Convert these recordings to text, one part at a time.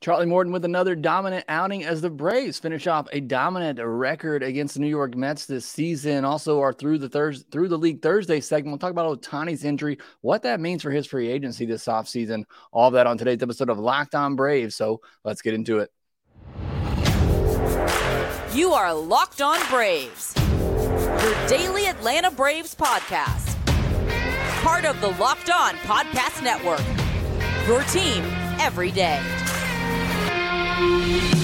Charlie Morton with another dominant outing as the Braves finish off a dominant record against the New York Mets this season. Also, are through the Thursday through the league Thursday segment. We'll talk about Ohtani's injury, what that means for his free agency this offseason. All of that on today's episode of Locked On Braves. So let's get into it. You are Locked On Braves, your daily Atlanta Braves podcast. Part of the Locked On Podcast Network. Your team every day. Bye.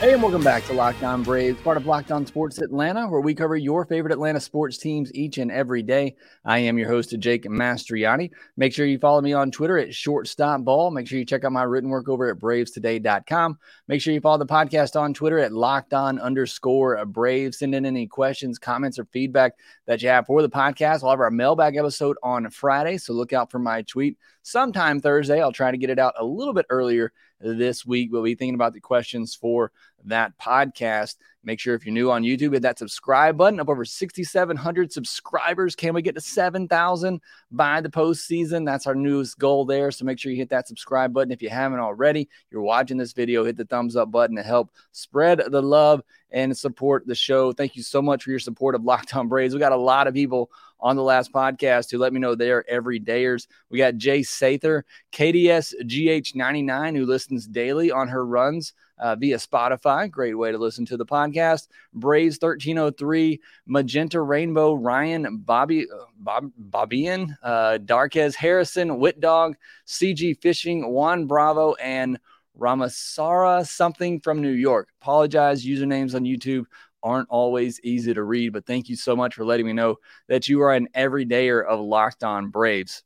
Hey, and welcome back to Locked On Braves, part of Locked On Sports Atlanta, where we cover your favorite Atlanta sports teams each and every day. I am your host, Jake Mastriani. Make sure you follow me on Twitter at ShortstopBall. Make sure you check out my written work over at BravesToday.com. Make sure you follow the podcast on Twitter at Locked On underscore Braves. Send in any questions, comments, or feedback that you have for the podcast. We'll have our mailbag episode on Friday, so look out for my tweet sometime Thursday. I'll try to get it out a little bit earlier this week. We'll be thinking about the questions for that podcast. Make sure if you're new on YouTube, hit that subscribe button. Up over 6,700 subscribers. Can we get to 7,000 by the postseason? That's our newest goal there. So make sure you hit that subscribe button if you haven't already. You're watching this video, hit the thumbs up button to help spread the love and support the show. Thank you so much for your support of Locked On Braves. We got a lot of people on the last podcast who let me know they're everydayers. We got Jay Sather, KDS GH99, who listens daily on her runs uh, via Spotify. Great way to listen to the podcast. Braves 1303, Magenta Rainbow, Ryan, Bobby, uh, Bob, Bobian, uh, Darquez Harrison, Wit Dog, CG Fishing, Juan Bravo, and Ramasara something from New York. Apologize, usernames on YouTube aren't always easy to read, but thank you so much for letting me know that you are an everydayer of Locked On Braves.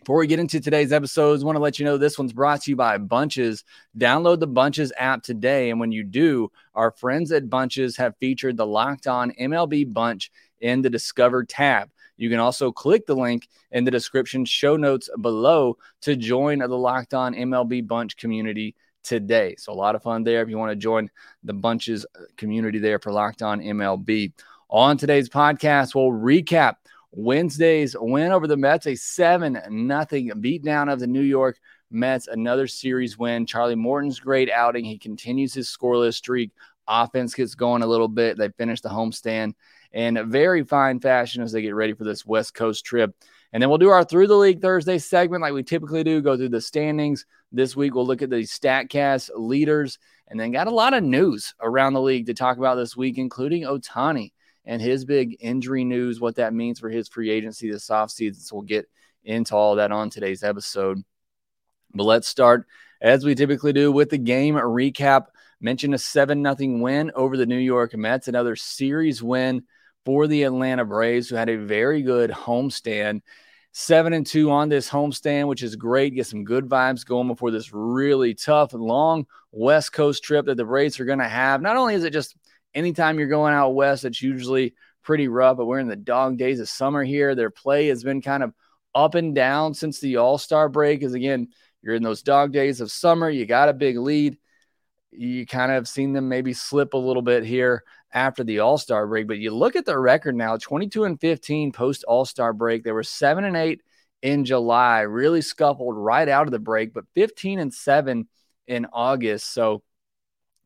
Before we get into today's episodes, I want to let you know this one's brought to you by Bunches. Download the Bunches app today. And when you do, our friends at Bunches have featured the Locked On MLB Bunch in the Discover tab. You can also click the link in the description show notes below to join the Locked On MLB Bunch community today. So a lot of fun there if you want to join the Bunches uh, community there for Locked On MLB. On today's podcast, we'll recap Wednesday's win over the Mets, a 7 nothing beatdown of the New York Mets, another series win. Charlie Morton's great outing. He continues his scoreless streak. Offense gets going a little bit. They finish the homestand in very fine fashion as they get ready for this West Coast trip. And then we'll do our Through the League Thursday segment like we typically do, go through the standings. This week, we'll look at the StatCast leaders and then got a lot of news around the league to talk about this week, including Ohtani and his big injury news, what that means for his free agency this offseason. So we'll get into all that on today's episode. But let's start, as we typically do, with the game recap. Mention a 7 0 win over the New York Mets, another series win for the Atlanta Braves, who had a very good homestand. Seven and two on this homestand, which is great. Get some good vibes going before this really tough, and long West Coast trip that the Braves are going to have. Not only is it just anytime you're going out west, it's usually pretty rough, but we're in the dog days of summer here. Their play has been kind of up and down since the All Star break. Because again, you're in those dog days of summer, you got a big lead. You kind of seen them maybe slip a little bit here after the All Star break. But you look at their record now 22 and 15 post All Star break. They were 7 and 8 in July, really scuffled right out of the break, but 15 and 7 in August. So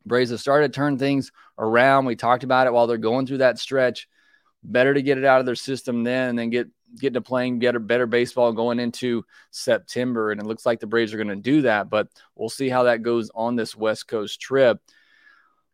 Braves have started to turn things around. We talked about it while they're going through that stretch. Better to get it out of their system then and then get get to playing better better baseball going into September. And it looks like the Braves are going to do that, but we'll see how that goes on this West Coast trip.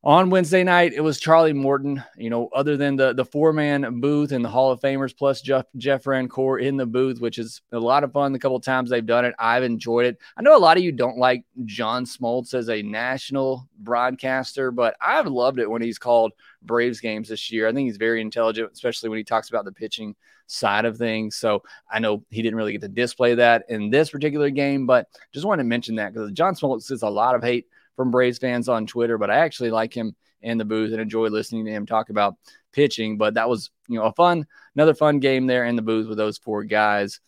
On Wednesday night, it was Charlie Morton. You know, other than the the four man booth and the Hall of Famers plus Jeff Jeff in the booth, which is a lot of fun. The couple times they've done it, I've enjoyed it. I know a lot of you don't like John Smoltz as a national broadcaster, but I've loved it when he's called Braves games this year. I think he's very intelligent, especially when he talks about the pitching side of things. So I know he didn't really get to display that in this particular game, but just wanted to mention that because John Smoltz gets a lot of hate from Braves fans on Twitter, but I actually like him in the booth and enjoy listening to him talk about pitching. But that was, you know, a fun, another fun game there in the booth with those four guys.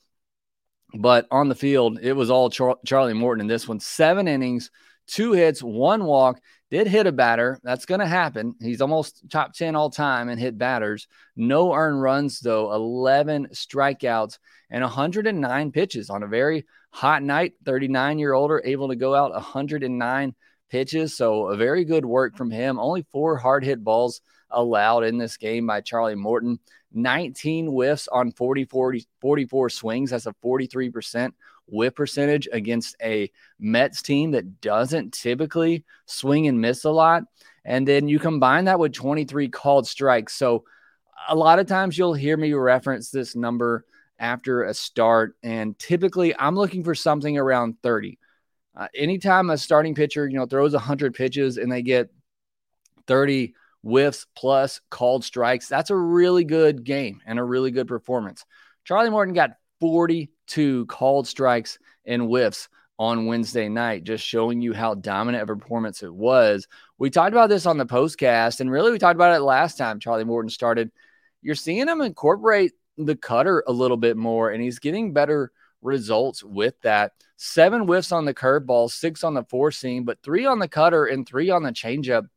But on the field, it was all Char- Charlie Morton in this one. Seven innings, two hits, one walk, did hit a batter. That's going to happen. He's almost top 10 all time and hit batters. No earned runs, though, 11 strikeouts and 109 pitches on a very hot night. 39 year older able to go out 109 pitches. So, a very good work from him. Only four hard hit balls allowed in this game by Charlie Morton. 19 whiffs on 40, 40 44 swings. That's a 43% whiff percentage against a Mets team that doesn't typically swing and miss a lot. And then you combine that with 23 called strikes. So a lot of times you'll hear me reference this number after a start. And typically I'm looking for something around 30. Uh, anytime a starting pitcher, you know, throws 100 pitches and they get 30 whiffs plus called strikes, that's a really good game and a really good performance. Charlie Morton got 42 called strikes and whiffs on Wednesday night, just showing you how dominant of a performance it was. We talked about this on the postcast, and really we talked about it last time Charlie Morton started. You're seeing him incorporate the cutter a little bit more, and he's getting better results with that. Seven whiffs on the curveball, six on the four seam, but three on the cutter and three on the changeup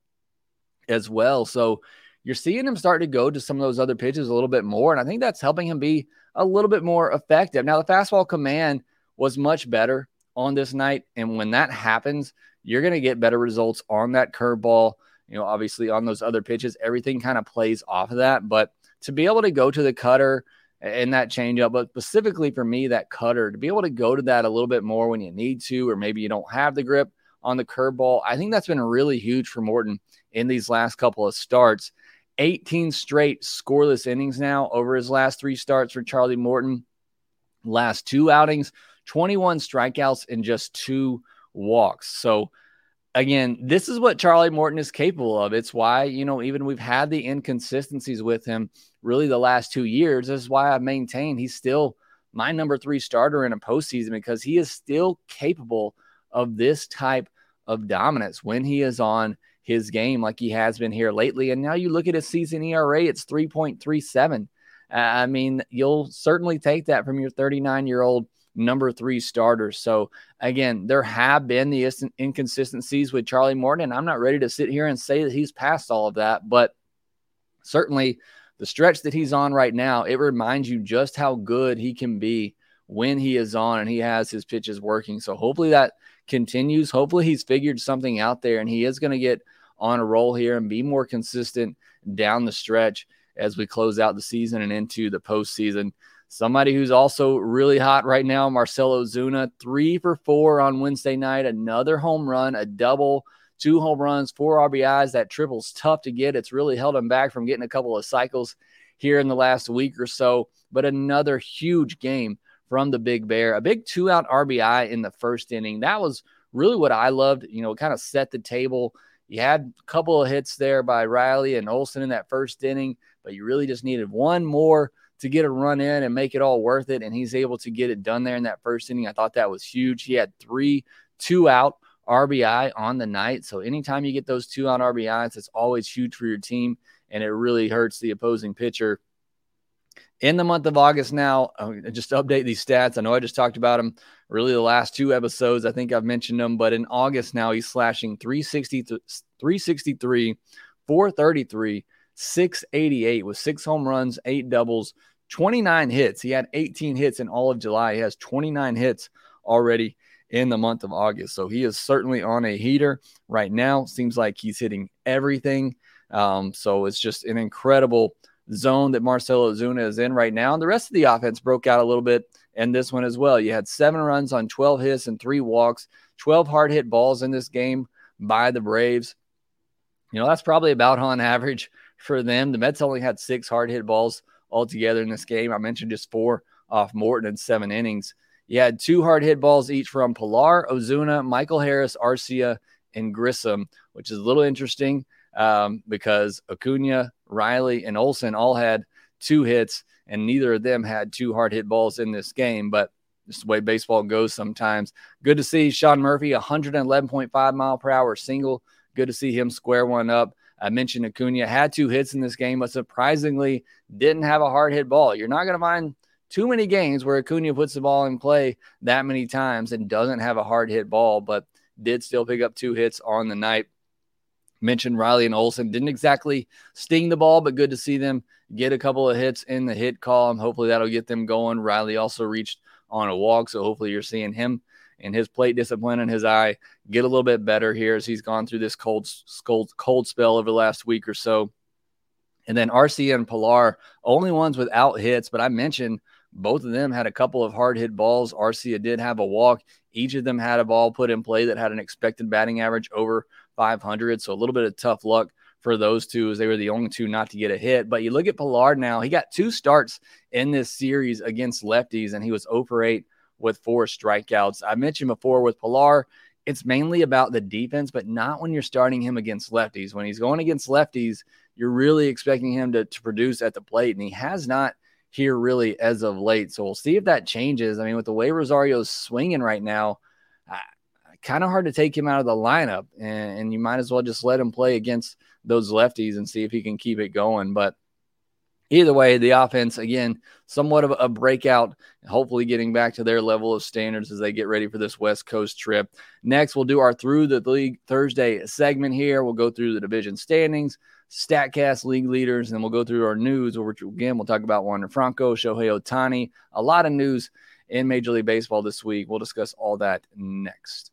as well. So you're seeing him start to go to some of those other pitches a little bit more. And I think that's helping him be a little bit more effective. Now, the fastball command was much better on this night. And when that happens, you're going to get better results on that curveball. You know, obviously on those other pitches, everything kind of plays off of that. But to be able to go to the cutter and that changeup, but specifically for me, that cutter, to be able to go to that a little bit more when you need to, or maybe you don't have the grip on the curveball, I think that's been really huge for Morton in these last couple of starts. 18 straight scoreless innings now over his last three starts for Charlie Morton. Last two outings, 21 strikeouts and just two walks. So, again, this is what Charlie Morton is capable of. It's why, you know, even we've had the inconsistencies with him really the last two years. This is why I maintain he's still my number three starter in a postseason because he is still capable of this type of dominance when he is on his game like he has been here lately. And now you look at his season ERA, it's 3.37. I mean, you'll certainly take that from your 39 year old number three starter. So, again, there have been the inconsistencies with Charlie Morton. I'm not ready to sit here and say that he's past all of that, but certainly the stretch that he's on right now, it reminds you just how good he can be when he is on and he has his pitches working. So, hopefully that continues. Hopefully, he's figured something out there and he is going to get on a roll here and be more consistent down the stretch as we close out the season and into the postseason. Somebody who's also really hot right now, Marcell Ozuna, three for four on Wednesday night, another home run, a double, two home runs, four RBIs. That triple's tough to get. It's really held him back from getting a couple of cycles here in the last week or so, but another huge game from the Big Bear. A big two out RBI in the first inning. That was really what I loved. You know, kind of set the table. You had a couple of hits there by Riley and Olson in that first inning, but you really just needed one more to get a run in and make it all worth it. And he's able to get it done there in that first inning. I thought that was huge. He had three two out RBI on the night. So anytime you get those two on RBIs, it's always huge for your team. And it really hurts the opposing pitcher in the month of August now. Uh, just update these stats. I know I just talked about him really the last two episodes. I think I've mentioned them, but in August now he's slashing 360, 363, 433, 688 with six home runs, eight doubles, 29 hits. He had 18 hits in all of July. He has 29 hits already in the month of August. So he is certainly on a heater right now. Seems like he's hitting everything. Um, so it's just an incredible zone that Marcell Ozuna is in right now. And the rest of the offense broke out a little bit in this one as well. You had seven runs on 12 hits and three walks, 12 hard hit balls in this game by the Braves. You know, that's probably about on average for them. The Mets only had six hard hit balls altogether in this game. I mentioned just four off Morton in seven innings. You had two hard hit balls each from Pilar, Ozuna, Michael Harris, Arcia, and Grissom, which is a little interesting um, because Acuna, Riley, and Olson all had two hits, and neither of them had two hard hit balls in this game. But just the way baseball goes sometimes. Good to see Sean Murphy, 111.5 mile per hour single. Good to see him square one up. I mentioned Acuna had two hits in this game, but surprisingly didn't have a hard hit ball. You're not going to find too many games where Acuna puts the ball in play that many times and doesn't have a hard hit ball, but did still pick up two hits on the night. Mentioned Riley and Olson didn't exactly sting the ball, but good to see them get a couple of hits in the hit column. Hopefully that'll get them going. Riley also reached on a walk, so hopefully you're seeing him and his plate discipline and his eye get a little bit better here as he's gone through this cold cold cold spell over the last week or so. And then Arcia and Pilar, only ones without hits, but I mentioned both of them had a couple of hard hit balls. Arcia did have a walk. Each of them had a ball put in play that had an expected batting average over 500. So a little bit of tough luck for those two as they were the only two not to get a hit. But you look at Pilar now, he got two starts in this series against lefties, and he was oh over 8 with four strikeouts. I mentioned before with Pilar, it's mainly about the defense, but not when you're starting him against lefties. When he's going against lefties, you're really expecting him to, to produce at the plate, and he has not here really as of late. So we'll see if that changes. I mean, with the way Rosario's swinging right now, kind of hard to take him out of the lineup, and, and you might as well just let him play against those lefties and see if he can keep it going. But either way, the offense, again, somewhat of a breakout, hopefully getting back to their level of standards as they get ready for this West Coast trip. Next, we'll do our Through the League Thursday segment here. We'll go through the division standings, StatCast league leaders, and then we'll go through our news, which again, we'll talk about Wander Franco, Shohei Ohtani, a lot of news in Major League Baseball this week. We'll discuss all that next.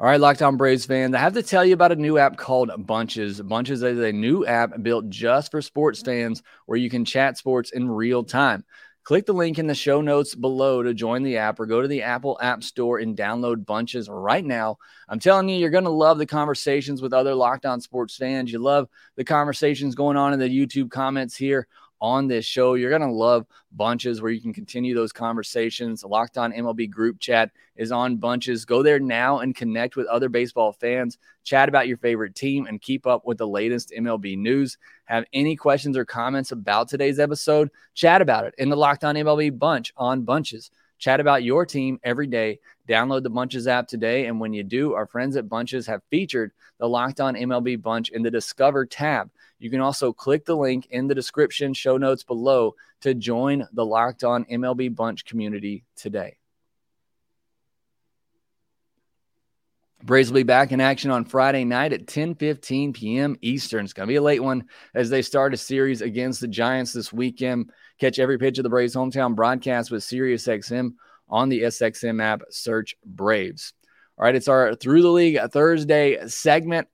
All right, Locked On Braves fans, I have to tell you about a new app called Bunches. Bunches is a new app built just for sports fans where you can chat sports in real time. Click the link in the show notes below to join the app or go to the Apple App Store and download Bunches right now. I'm telling you, you're going to love the conversations with other Locked On Sports fans. You love the conversations going on in the YouTube comments here on this show. You're going to love bunches where you can continue those conversations. Locked on MLB group chat is on bunches. Go there now and connect with other baseball fans, chat about your favorite team, and keep up with the latest MLB news. Have any questions or comments about today's episode? Chat about it in the Locked on MLB bunch on bunches. Chat about your team every day. Download the Bunches app today. And when you do, our friends at Bunches have featured the Locked On MLB Bunch in the Discover tab. You can also click the link in the description show notes below to join the Locked On MLB Bunch community today. Braves will be back in action on Friday night at 10 15 p.m. Eastern. It's going to be a late one as they start a series against the Giants this weekend. Catch every pitch of the Braves hometown broadcast with SiriusXM on the SXM app. Search Braves. All right, it's our Through the League Thursday segment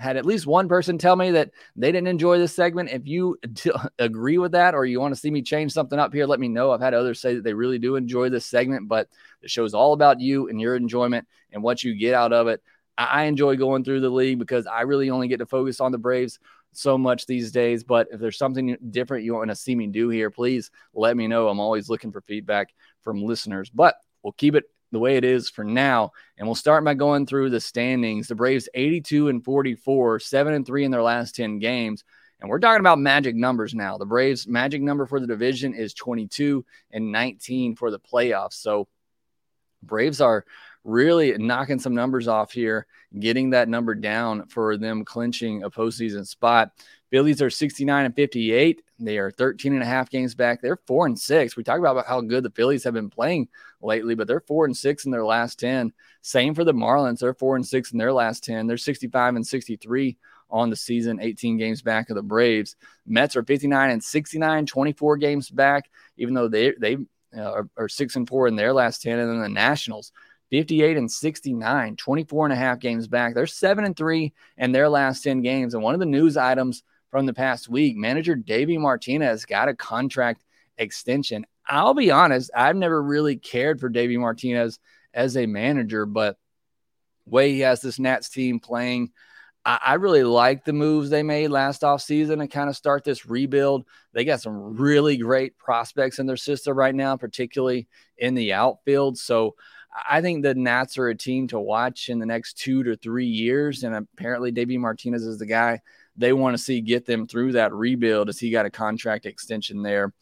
had at least one person tell me that they didn't enjoy this segment. If you t- agree with that or you want to see me change something up here, let me know. I've had others say that they really do enjoy this segment, but the show's all about you and your enjoyment and what you get out of it. I, I enjoy going through the league because I really only get to focus on the Braves so much these days. But if there's something different you want to see me do here, please let me know. I'm always looking for feedback from listeners, but we'll keep it the way it is for now. And we'll start by going through the standings. The Braves 82 and 44, 7 and 3 in their last 10 games. And we're talking about magic numbers now. The Braves magic number for the division is 22 and 19 for the playoffs. So Braves are really knocking some numbers off here, getting that number down for them clinching a postseason spot. Phillies are 69 and 58. They are 13 and a half games back. They're four and six. We talk about how good the Phillies have been playing lately, but they're four and six in their last 10. Same for the Marlins. They're four and six in their last 10. They're 65 and 63 on the season, 18 games back of the Braves. Mets are 59 and 69, 24 games back, even though they, they uh, are, are six and four in their last 10. And then the Nationals, 58 and 69, 24 and a half games back. They're seven and three in their last 10 games. And one of the news items from the past week. Manager Davey Martinez got a contract extension. I'll be honest, I've never really cared for Davey Martinez as a manager, but way he has this Nats team playing, I, really like the moves they made last offseason and kind of start this rebuild. They got some really great prospects in their system right now, particularly in the outfield. So I think the Nats are a team to watch in the next two to three years. And apparently, Davey Martinez is the guy they want to see get them through that rebuild as he got a contract extension there.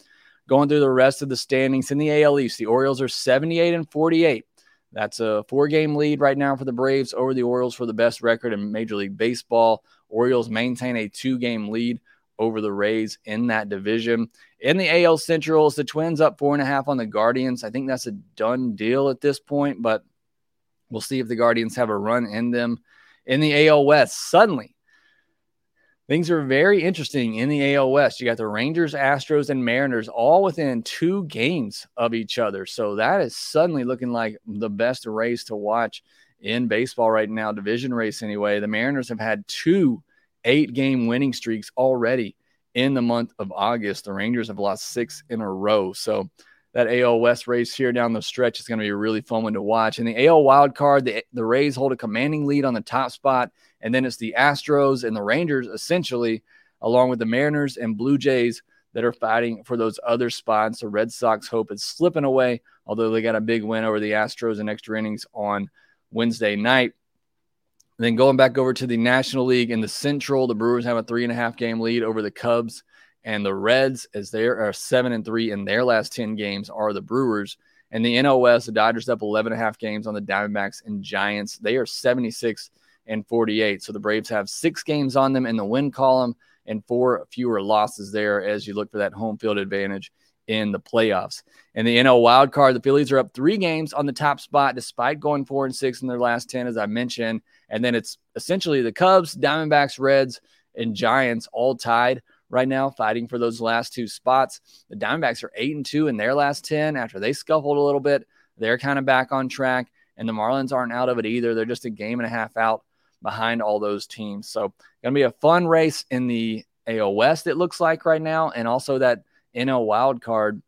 Going through the rest of the standings in the AL East, the Orioles are 78 and 48. That's a four game lead right now for the Braves over the Orioles for the best record in Major League Baseball. Orioles maintain a two game lead over the Rays in that division. In the AL Central, it's the Twins up four and a half on the Guardians. I think that's a done deal at this point, but we'll see if the Guardians have a run in them. In the AL West, suddenly things are very interesting in the AL West. You got the Rangers, Astros, and Mariners all within two games of each other. So that is suddenly looking like the best race to watch in baseball right now, division race anyway. The Mariners have had two eight game winning streaks already in the month of August. The Rangers have lost six in a row. So that AL West race here down the stretch is going to be a really fun one to watch. And the AL wild card, the, the Rays hold a commanding lead on the top spot. And then it's the Astros and the Rangers, essentially, along with the Mariners and Blue Jays that are fighting for those other spots. The Red Sox hope is slipping away, although they got a big win over the Astros in extra innings on Wednesday night. Then going back over to the National League in the Central, the Brewers have a three and a half game lead over the Cubs and the Reds, as they are seven and three in their last 10 games, are the Brewers. And the NL West, the Dodgers up 11 and a half games on the Diamondbacks and Giants. They are 76 and 48. So the Braves have six games on them in the win column and four fewer losses there as you look for that home field advantage in the playoffs. And the NL wild card, the Phillies are up three games on the top spot despite going four and six in their last 10, as I mentioned. And then it's essentially the Cubs, Diamondbacks, Reds, and Giants all tied right now, fighting for those last two spots. The Diamondbacks are eight and two in their last 10 after they scuffled a little bit. They're kind of back on track. And the Marlins aren't out of it either. They're just a game and a half out behind all those teams. So, going to be a fun race in the AL West, it looks like right now. And also that NL wild card,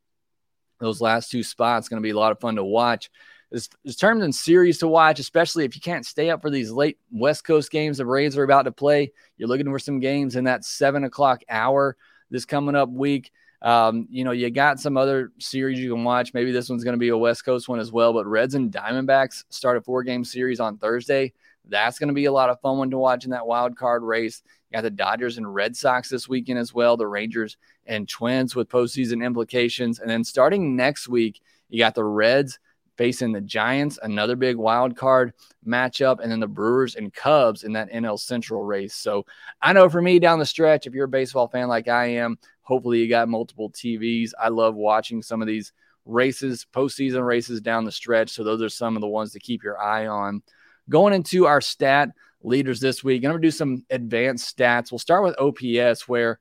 those last two spots, going to be a lot of fun to watch. There's, there's terms and series to watch, especially if you can't stay up for these late West Coast games the Rays are about to play. You're looking for some games in that seven o'clock hour this coming up week. Um, you know, you got some other series you can watch. Maybe this one's going to be a West Coast one as well. But Reds and Diamondbacks start a four game series on Thursday. That's going to be a lot of fun one to watch in that wild card race. You got the Dodgers and Red Sox this weekend as well, the Rangers and Twins with postseason implications. And then starting next week, you got the Reds facing the Giants, another big wild card matchup, and then the Brewers and Cubs in that NL Central race. So I know for me down the stretch, if you're a baseball fan like I am, hopefully you got multiple TVs. I love watching some of these races, postseason races down the stretch. So those are some of the ones to keep your eye on. Going into our stat leaders this week, I'm going to do some advanced stats. We'll start with OPS, where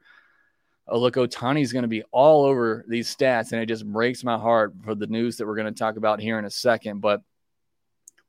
oh, look, Ohtani's going to be all over these stats, and it just breaks my heart for the news that we're going to talk about here in a second. But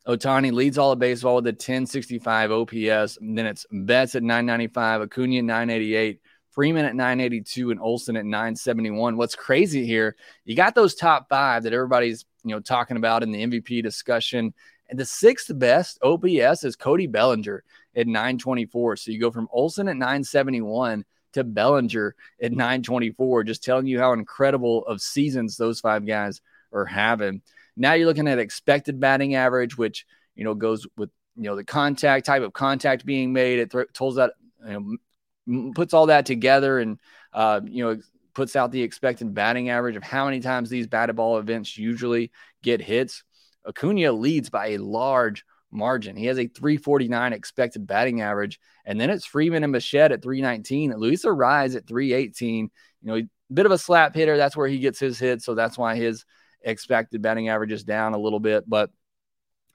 Ohtani leads all of baseball with a 1065 OPS. And then it's Betts at 995, Acuna 988, Freeman at 982, and Olson at 971. What's crazy here, you got those top five that everybody's you know talking about in the MVP discussion. And the sixth best OPS is Cody Bellinger at 924. So you go from Olson at 971 to Bellinger at 924, just telling you how incredible of seasons those five guys are having. Now you're looking at expected batting average, which you know goes with you know the contact type of contact being made. It th- tells that you know, puts all that together and uh, you know puts out the expected batting average of how many times these batted ball events usually get hits. Acuna leads by a large margin. He has a 349 expected batting average. And then it's Freeman and Bichette at 319. Luis Arraez at 318. You know, a bit of a slap hitter. That's where he gets his hits. So that's why his expected batting average is down a little bit. But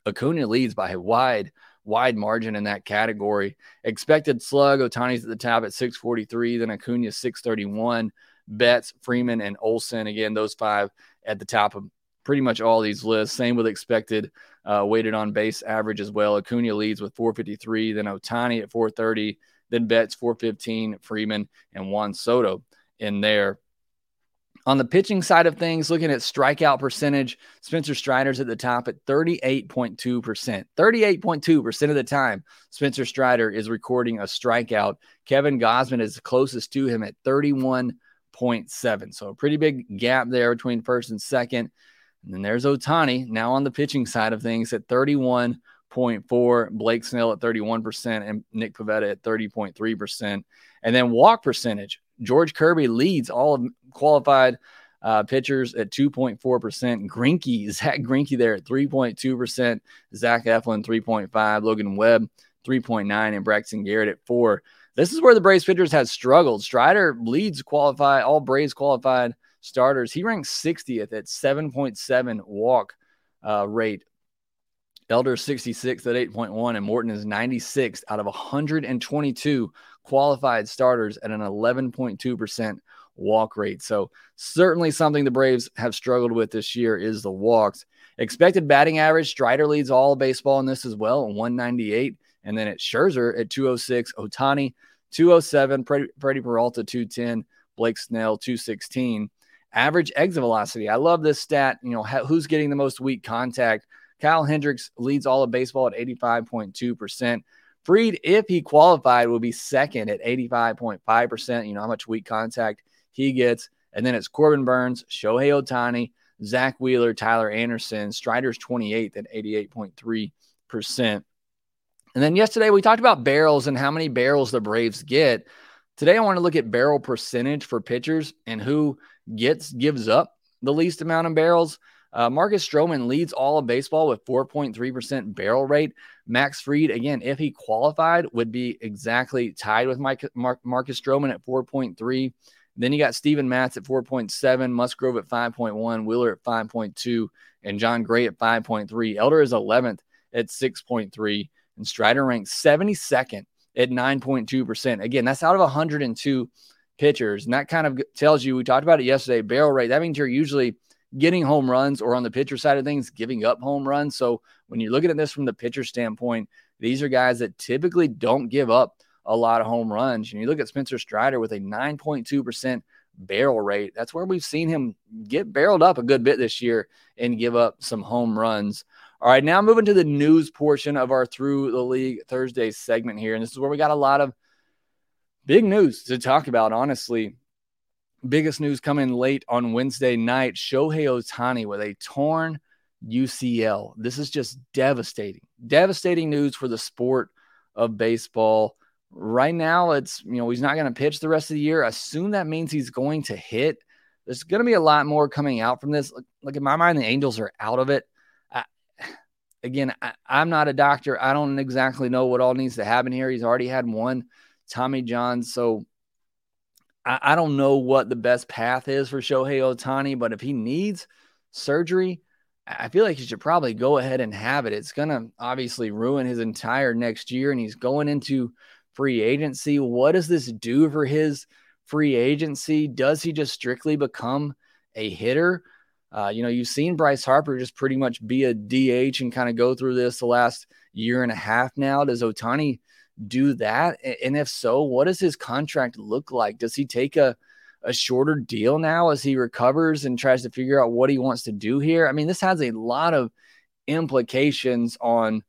Acuna leads by a wide, wide margin in that category. Expected slug, Ohtani's at the top at 643. Then Acuna 631. Betts, Freeman, and Olson. Again, those five at the top of pretty much all these lists. Same with expected uh, weighted on base average as well. Acuna leads with 453, then Ohtani at 430, then Betts 415, Freeman, and Juan Soto in there. On the pitching side of things, looking at strikeout percentage, Spencer Strider's at the top at 38.2%. 38.2% of the time, Spencer Strider is recording a strikeout. Kevin Gausman is closest to him at 31.7. So a pretty big gap there between first and second. And then there's Ohtani now on the pitching side of things at 31.4, Blake Snell at 31%, and Nick Pivetta at 30.3%. And then walk percentage, George Kirby leads all of qualified uh, pitchers at 2.4%. Greinke, Zack Greinke there at 3.2%. Zach Eflin, 3.5. Logan Webb, 3.9. And Braxton Garrett at 4. this is where the Braves pitchers have struggled. Strider leads qualify all Braves qualified starters. He ranks 60th at 7.7 walk uh, rate. Elder 66 at 8.1, and Morton is 96 out of 122 qualified starters at an 11.2% walk rate. So, certainly something the Braves have struggled with this year is the walks. Expected batting average, Strider leads all baseball in this as well, 198. And then it's Scherzer at 206, Ohtani 207, Freddie Peralta 210, Blake Snell 216. Average exit velocity. I love this stat. You know, who's getting the most weak contact? Kyle Hendricks leads all of baseball at 85.2%. Fried, if he qualified, will be second at 85.5%. You know how much weak contact he gets. And then it's Corbin Burnes, Shohei Ohtani, Zack Wheeler, Tyler Anderson. Strider's 28th at 88.3%. And then yesterday we talked about barrels and how many barrels the Braves get. Today I want to look at barrel percentage for pitchers and who gets gives up the least amount of barrels. Uh, Marcus Stroman leads all of baseball with 4.3% barrel rate. Max Fried, again, if he qualified, would be exactly tied with Mike, Mar- Marcus Stroman at 4.3. Then you got Steven Matz at 4.7, Musgrove at 5.1, Wheeler at 5.2, and Jon Gray at 5.3. Elder is 11th at 6.3, and Strider ranks 72nd at 9.2%. Again, that's out of 102 pitchers. And that kind of tells you, we talked about it yesterday, barrel rate. That means you're usually getting home runs or on the pitcher side of things, giving up home runs. So when you're looking at this from the pitcher standpoint, these are guys that typically don't give up a lot of home runs. And you look at Spencer Strider with a 9.2% barrel rate. That's where we've seen him get barreled up a good bit this year and give up some home runs. All right, now moving to the news portion of our Through the League Thursday segment here. And this is where we got a lot of big news to talk about, honestly. Biggest news coming late on Wednesday night Shohei Ohtani with a torn UCL. This is just devastating, devastating news for the sport of baseball right now it's you know he's not going to pitch the rest of the year I assume that means he's going to hit there's going to be a lot more coming out from this like, in my mind the angels are out of it again I, i'm not a doctor i don't exactly know what all needs to happen here he's already had one tommy john so I, I don't know what the best path is for shohei Ohtani, but if he needs surgery I feel like he should probably go ahead and have it. It's going to obviously ruin his entire next year, and he's going into free agency. What does this do for his free agency? Does he just strictly become a hitter? Uh, you know, you've seen Bryce Harper just pretty much be a DH and kind of go through this the last year and a half now. Does Ohtani do that? And if so, what does his contract look like? Does he take a a shorter deal now as he recovers and tries to figure out what he wants to do here? I mean, this has a lot of implications on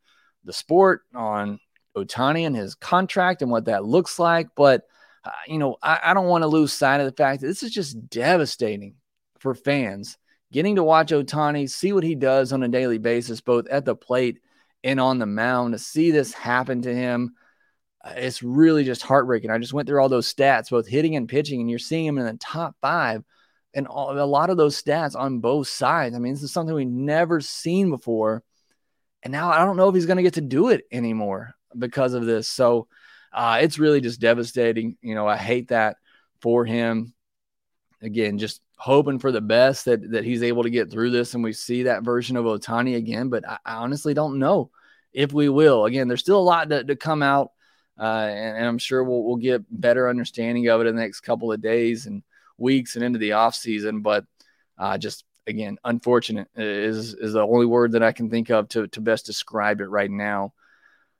the sport, on Ohtani and his contract and what that looks like. But, uh, you know, I, I don't want to lose sight of the fact that this is just devastating for fans. Getting to watch Ohtani, see what he does on a daily basis, both at the plate and on the mound, to see this happen to him, uh, it's really just heartbreaking. I just went through all those stats, both hitting and pitching, and you're seeing him in the top five and all, a lot of those stats on both sides. I mean, this is something we've never seen before. And now I don't know if he's going to get to do it anymore because of this. So uh, it's really just devastating. You know, I hate that for him. Again, just hoping for the best that that he's able to get through this and we see that version of Ohtani again. But I, I honestly don't know if we will. Again, there's still a lot to, to come out, uh, and, and, I'm sure we'll we'll get better understanding of it in the next couple of days and weeks and into the off season. But uh, just again, unfortunate is is the only word that I can think of to to best describe it right now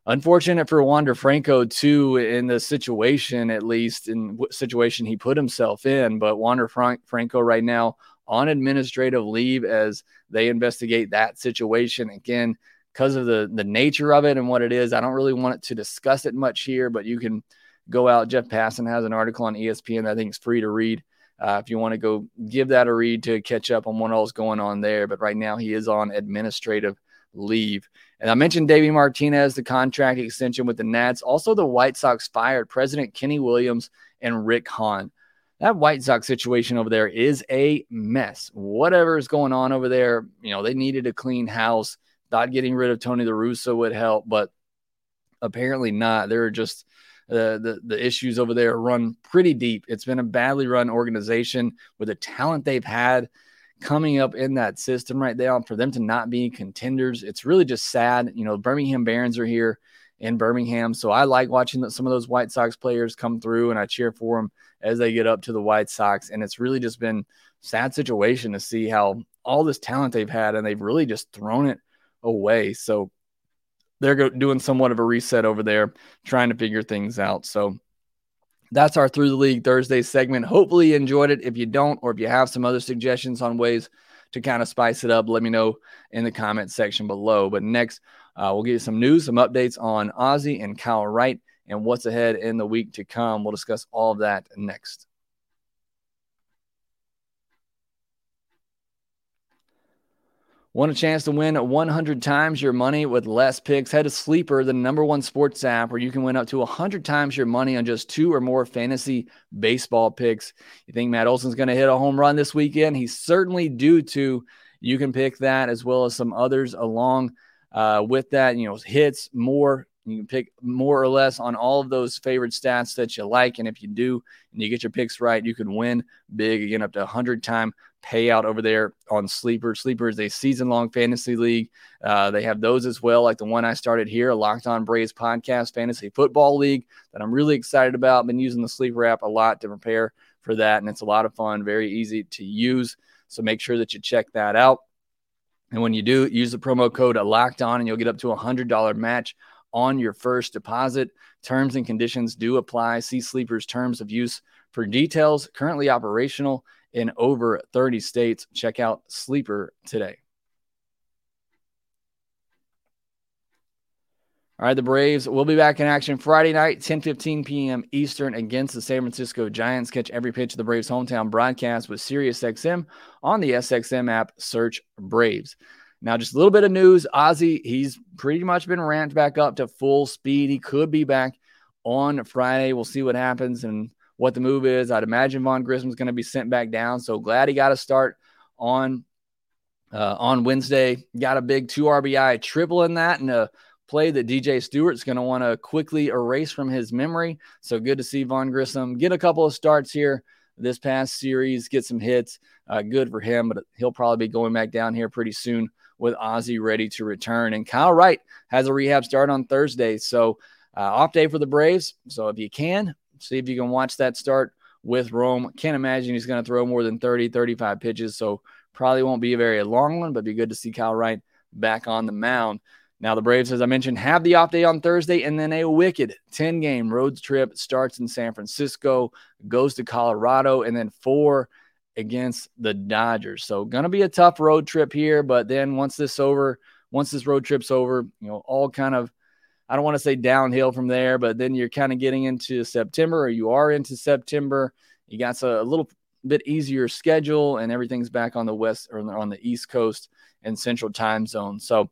unfortunate for Wander Franco too in the situation, at least in what situation he put himself in. But Wander Frank- Franco right now on administrative leave as they investigate that situation again because of the the nature of it and what it is. I don't really want to discuss it much here, but you can go out. Jeff Passan has an article on ESPN I think is free to read. Uh, if you want to go give that a read to catch up on what all's going on there. But right now he is on administrative leave. And I mentioned Davey Martinez, the contract extension with the Nats. Also, the White Sox fired President Kenny Williams and Rick Hahn. That White Sox situation over there is a mess. Whatever is going on over there, you know, they needed a clean house. Thought getting rid of Tony La Russa would help, but apparently not. There are just uh, the the issues over there run pretty deep. It's been a badly run organization with the talent they've had coming up in that system right now. For them to not be contenders, it's really just sad. You know, Birmingham Barons are here in Birmingham, so I like watching some of those White Sox players come through, and I cheer for them as they get up to the White Sox. And it's really just been sad situation to see how all this talent they've had, and they've really just thrown it away. So they're doing somewhat of a reset over there, trying to figure things out. So that's our Through the League Thursday segment. Hopefully, you enjoyed it. If you don't, or if you have some other suggestions on ways to kind of spice it up, let me know in the comment section below. But next, uh, we'll give you some news, some updates on Ozzie and Kyle Wright and what's ahead in the week to come. We'll discuss all of that next. Want a chance to win 100 times your money with less picks? Head to Sleeper, the number one sports app, where you can win up to 100 times your money on just two or more fantasy baseball picks. You think Matt Olson's going to hit a home run this weekend? He's certainly due to. You can pick that as well as some others along uh, with that. You know, hits more. You can pick more or less on all of those favorite stats that you like. And if you do and you get your picks right, you can win big again up to 100 time payout over there on Sleeper. Sleeper is a season long fantasy league. Uh, they have those as well, like the one I started here, Locked On Braves podcast fantasy football league that I'm really excited about. Been using the Sleeper app a lot to prepare for that, and it's a lot of fun, very easy to use. So make sure that you check that out. And when you do, use the promo code Locked On, and you'll get up to a hundred dollar match on your first deposit. Terms and conditions do apply. See Sleeper's terms of use for details. Currently operational in over 30 states. Check out Sleeper today. All right, the Braves will be back in action Friday night, 10 15 p.m. Eastern against the San Francisco Giants. Catch every pitch of the Braves hometown broadcast with SiriusXM on the SXM app. Search Braves. Now, just a little bit of news. Ozzie, he's pretty much been ramped back up to full speed. He could be back on Friday. We'll see what happens. And what the move is. I'd imagine Vaughn Grissom's going to be sent back down. So glad he got a start on uh, on Wednesday. Got a big two RBI triple in that and a play that DJ Stewart's going to want to quickly erase from his memory. So good to see Vaughn Grissom get a couple of starts here this past series, get some hits. Uh, good for him, but he'll probably be going back down here pretty soon with Ozzie ready to return. And Kyle Wright has a rehab start on Thursday. So uh, off day for the Braves. So if you can, See if you can watch that start with Rome. Can't imagine he's going to throw more than 30, 35 pitches. So probably won't be a very long one, but be good to see Kyle Wright back on the mound. Now, the Braves, as I mentioned, have the off day on Thursday, and then a wicked 10 game road trip starts in San Francisco, goes to Colorado, and then four against the Dodgers. So, going to be a tough road trip here. But then once this over, once this road trip's over, you know, all kind of I don't want to say downhill from there, but then you're kind of getting into September or you are into September. You got a little bit easier schedule and everything's back on the west or on the east coast and central time zone. So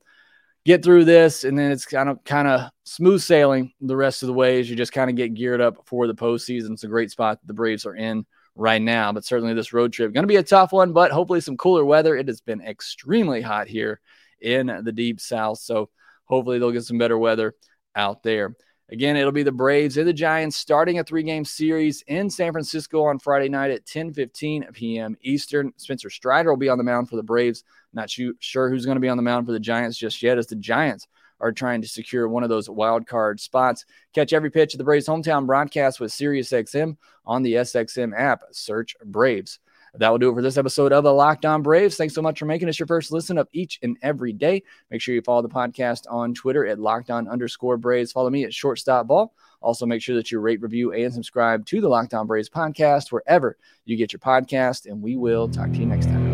get through this and then it's kind of kind of smooth sailing the rest of the way as you just kind of get geared up for the postseason. It's a great spot the Braves are in right now, but certainly this road trip going to be a tough one, but hopefully some cooler weather. It has been extremely hot here in the deep south. So hopefully they'll get some better weather out there. Again, it'll be the Braves and the Giants starting a three-game series in San Francisco on Friday night at 10:15 p.m. Eastern. Spencer Strider will be on the mound for the Braves. Not sure who's going to be on the mound for the Giants just yet, as the Giants are trying to secure one of those wild card spots. Catch every pitch of the Braves hometown broadcast with SiriusXM on the SXM app. Search Braves. That will do it for this episode of the Locked On Braves. Thanks so much for making us your first listen of each and every day. Make sure you follow the podcast on Twitter at Locked On underscore Braves. Follow me at Shortstop Ball. Also, make sure that you rate, review, and subscribe to the Locked On Braves podcast wherever you get your podcast. And we will talk to you next time.